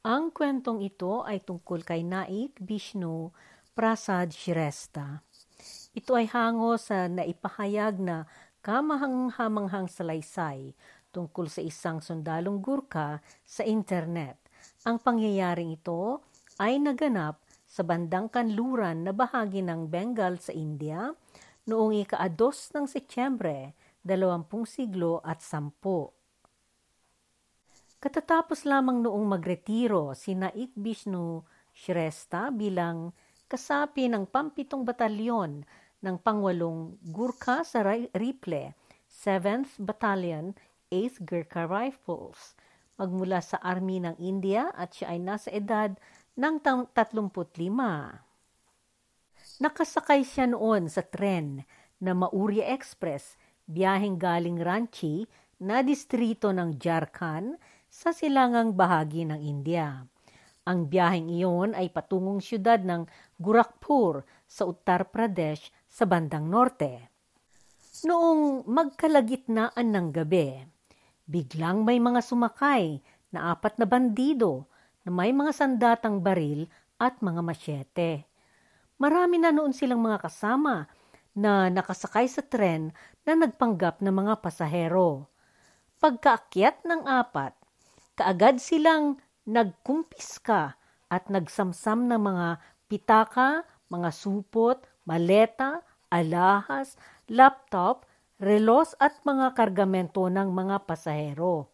Ang kwentong ito ay tungkol kay Naik Vishnu Prasad Shrestha. Ito ay hango sa naipahayag na kamahang-hamanghang salaysay tungkol sa isang sundalong Gurkha sa internet. Ang pangyayaring ito ay naganap sa bandang kanluran na bahagi ng Bengal sa India noong ika-2 ng Setyembre, 20 siglo at 10. Katatapos lamang noong magretiro si Naik Vishnu Shrestha bilang kasapi ng pampitong batalyon ng pangwalong Gurkha sa Riple, 7th Battalion, 8th Gurkha Rifles, magmula sa army ng India at siya ay nasa edad ng 35. Nakasakay siya noon sa tren na Maurya Express, biyaheng galing Ranchi na distrito ng Jharkhand sa silangang bahagi ng India. Ang biyaheng iyon ay patungong siyudad ng Gorakhpur sa Uttar Pradesh sa bandang norte. Noong magkalagitnaan ng gabi, biglang may mga sumakay na apat na bandido na may mga sandatang baril at mga masyete. Marami na noon silang mga kasama na nakasakay sa tren na nagpanggap ng mga pasahero. Pagkaakyat ng apat, kaagad silang nagkumpiska at nagsamsam ng mga pitaka, mga supot, maleta, alahas, laptop, relos at mga kargamento ng mga pasahero.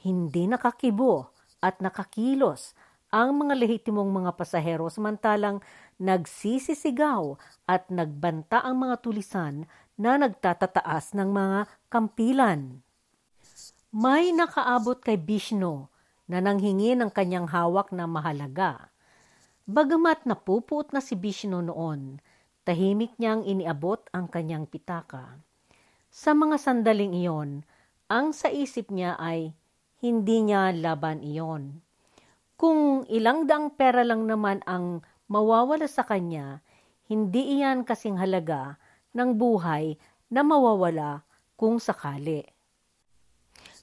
Hindi nakakibo at nakakilos ang mga lehitimong mga pasahero samantalang nagsisisigaw at nagbanta ang mga tulisan na nagtatataas ng mga kampilan. May nakaabot kay Bishno na nanghingi ng kanyang hawak na mahalaga. Bagamat napupuot na si Bishno noon, tahimik niyang iniabot ang kanyang pitaka. Sa mga sandaling iyon, ang sa isip niya ay hindi niya laban iyon. Kung ilang daang pera lang naman ang mawawala sa kanya, hindi iyan kasing halaga ng buhay na mawawala kung sakali.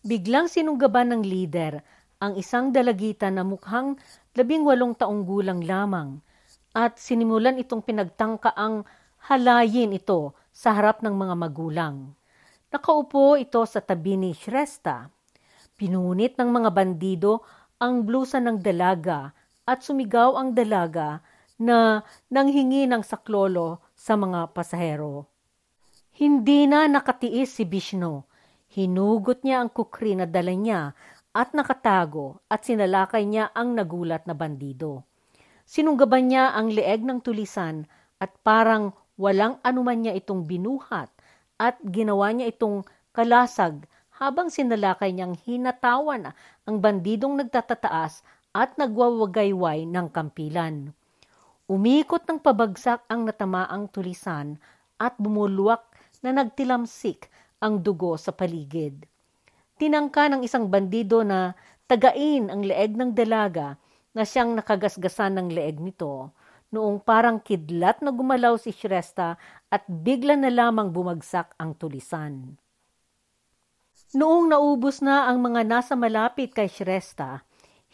Biglang sinunggaban ng lider ang isang dalagita na mukhang labing walong taong gulang lamang at sinimulan itong pinagtangka ang halayin ito sa harap ng mga magulang. Nakaupo ito sa tabi ni Shrestha Pinunit ng mga bandido ang blusa ng dalaga at sumigaw ang dalaga na nanghingi ng saklolo sa mga pasahero. Hindi na nakatiis si Bishno. Hinugot niya ang kukri na dala niya at nakatago at sinalakay niya ang nagulat na bandido. Sinunggaban niya ang leeg ng tulisan at parang walang anuman niya itong binuhat at ginawa niya itong kalasag habang sinalakay niyang hinatawan ang bandidong nagtatataas at nagwawagayway ng kampilan. Umikot ng pabagsak ang natamaang tulisan at bumulwak na nagtilamsik ang dugo sa paligid. Tinangka ng isang bandido na tagain ang leeg ng dalaga na siyang nakagasgasan ng leeg nito noong parang kidlat na gumalaw si Shrestha at bigla na lamang bumagsak ang tulisan. Noong naubos na ang mga nasa malapit kay Shrestha,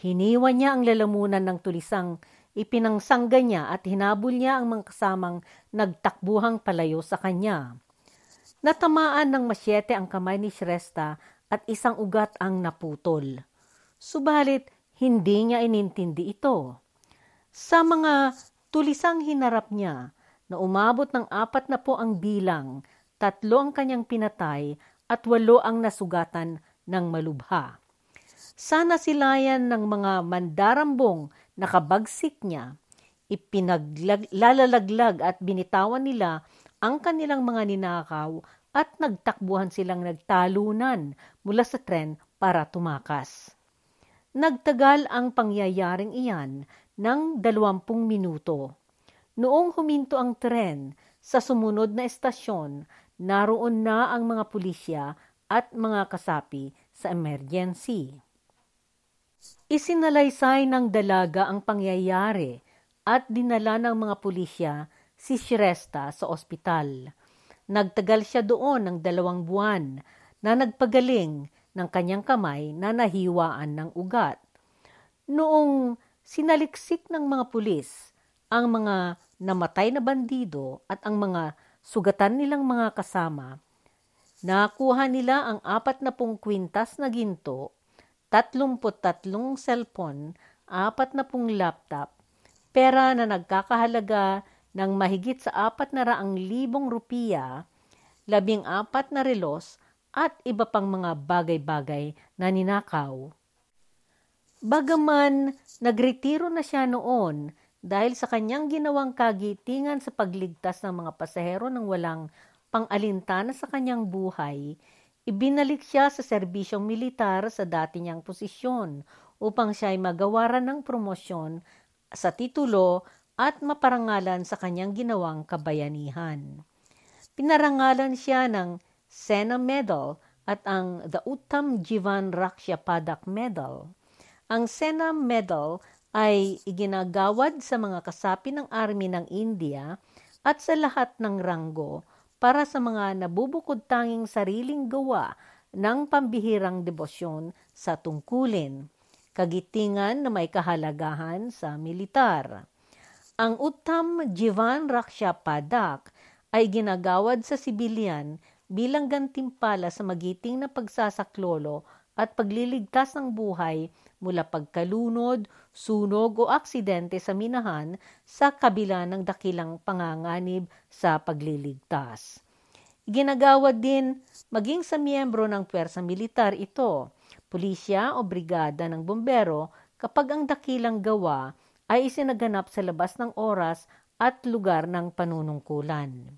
hiniwa niya ang lalamunan ng tulisang ipinangsangga niya at hinabol niya ang mga kasamang nagtakbuhang palayo sa kanya. Natamaan ng masyete ang kamay ni Shrestha at isang ugat ang naputol. Subalit, hindi niya inintindi ito. Sa mga tulisang hinarap niya, na umabot ng apat na po ang bilang, tatlo ang kanyang pinatay at walo ang nasugatan ng malubha. Sana silayan ng mga mandarambong nakabagsik niya, ipinaglalaglag at binitawan nila ang kanilang mga ninakaw at nagtakbuhan silang nagtalunan mula sa tren para tumakas. Nagtagal ang pangyayaring iyan ng dalawampung minuto. Noong huminto ang tren sa sumunod na estasyon, naroon na ang mga pulisya at mga kasapi sa emergency. Isinalaysay ng dalaga ang pangyayari at dinala ng mga pulisya si Shrestha sa ospital. Nagtagal siya doon ng dalawang buwan na nagpagaling ng kanyang kamay na nahiwaan ng ugat. Noong sinaliksik ng mga pulis ang mga namatay na bandido at ang mga sugatan nilang mga kasama, nakuha nila ang apat na pung kwintas na ginto, 33 cellphone, apat na pung laptop, pera na nagkakahalaga ng mahigit sa apat na raang libong rupiya, labing apat na relos at iba pang mga bagay-bagay na ninakaw. Bagaman nagretiro na siya noon dahil sa kanyang ginawang kagitingan sa pagligtas ng mga pasahero ng walang pang-alintana sa kanyang buhay, ibinalik siya sa serbisyong militar sa dati niyang posisyon upang siya ay magawaran ng promosyon sa titulo at maparangalan sa kanyang ginawang kabayanihan. Pinarangalan siya ng Sena Medal at ang The Uttam Jivan Raksha Padak Medal. Ang Sena Medal ay iginagawad sa mga kasapi ng army ng India at sa lahat ng ranggo para sa mga nabubukod tanging sariling gawa ng pambihirang debosyon sa tungkulin, kagitingan na may kahalagahan sa militar. Ang Uttam Jivan Raksha Padak ay ginagawad sa sibilyan bilang gantimpala sa magiting na pagsasaklolo at pagliligtas ng buhay mula pagkalunod, sunog o aksidente sa minahan sa kabila ng dakilang panganganib sa pagliligtas. Ginagawad din maging sa miyembro ng pwersa militar ito, pulisya o brigada ng bombero kapag ang dakilang gawa ay isinaganap sa labas ng oras at lugar ng panunungkulan.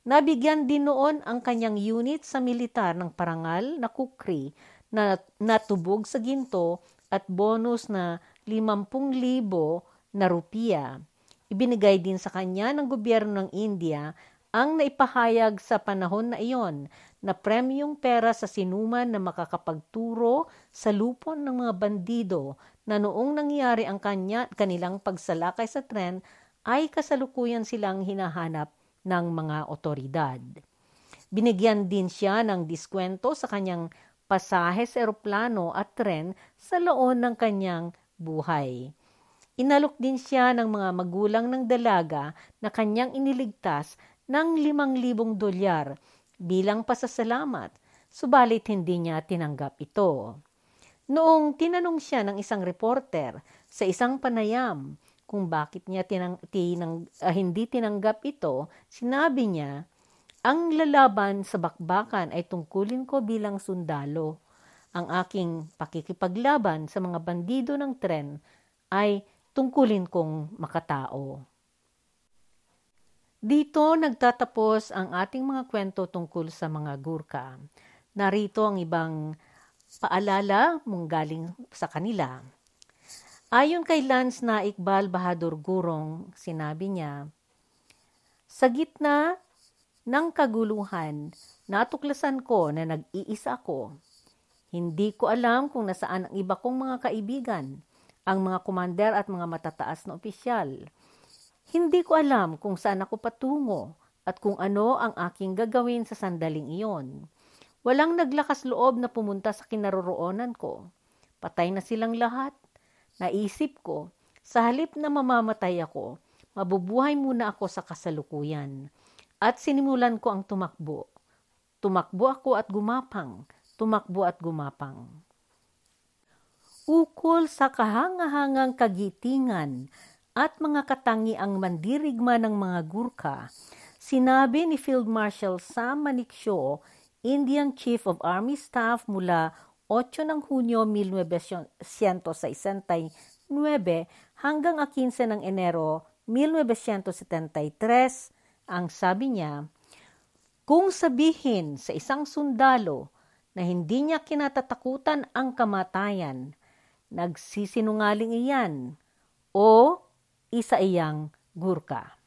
Nabigyan din noon ang kanyang unit sa militar ng parangal na kukri na natubog sa ginto at bonus na 50,000 na rupiya. Ibinigay din sa kanya ng gobyerno ng India ang naipahayag sa panahon na iyon na premyong pera sa sinuman na makakapagturo sa lupon ng mga bandido na noong nangyari ang kanya, kanilang pagsalakay sa tren ay kasalukuyan silang hinahanap ng mga otoridad. Binigyan din siya ng diskwento sa kanyang pasahe sa eroplano at tren sa loon ng kanyang buhay. Inalok din siya ng mga magulang ng dalaga na kanyang iniligtas ng limang libong dolyar bilang pasasalamat, subalit hindi niya tinanggap ito. Noong tinanong siya ng isang reporter sa isang panayam kung bakit niya tinang, tinang, uh, hindi tinanggap ito, sinabi niya, ang lalaban sa bakbakan ay tungkulin ko bilang sundalo. Ang aking pakikipaglaban sa mga bandido ng tren ay tungkulin kong makatao. Dito nagtatapos ang ating mga kwento tungkol sa mga Gurkha. Narito ang ibang paalala mong galing sa kanila. Ayon kay Lance na Iqbal Bahadur Gurong, sinabi niya, Sa gitna ng kaguluhan, natuklasan ko na nag-iisa ako. Hindi ko alam kung nasaan ang iba kong mga kaibigan, ang mga kumander at mga matataas na opisyal. Hindi ko alam kung saan ako patungo at kung ano ang aking gagawin sa sandaling iyon. Walang naglakas loob na pumunta sa kinaroroonan ko. Patay na silang lahat. Naisip ko, sa halip na mamamatay ako, mabubuhay muna ako sa kasalukuyan at sinimulan ko ang tumakbo. Tumakbo ako at gumapang, tumakbo at gumapang. Ukol sa kahangahangang kagitingan at mga katangiang mandirigma ng mga Gurkha, sinabi ni Field Marshal Sam Manikyo, Indian Chief of Army Staff mula 8 ng Hunyo 1969 hanggang 15 ng Enero 1973 ang sabi niya, kung sabihin sa isang sundalo na hindi niya kinatatakutan ang kamatayan, nagsisinungaling iyan o isa iyang gurka.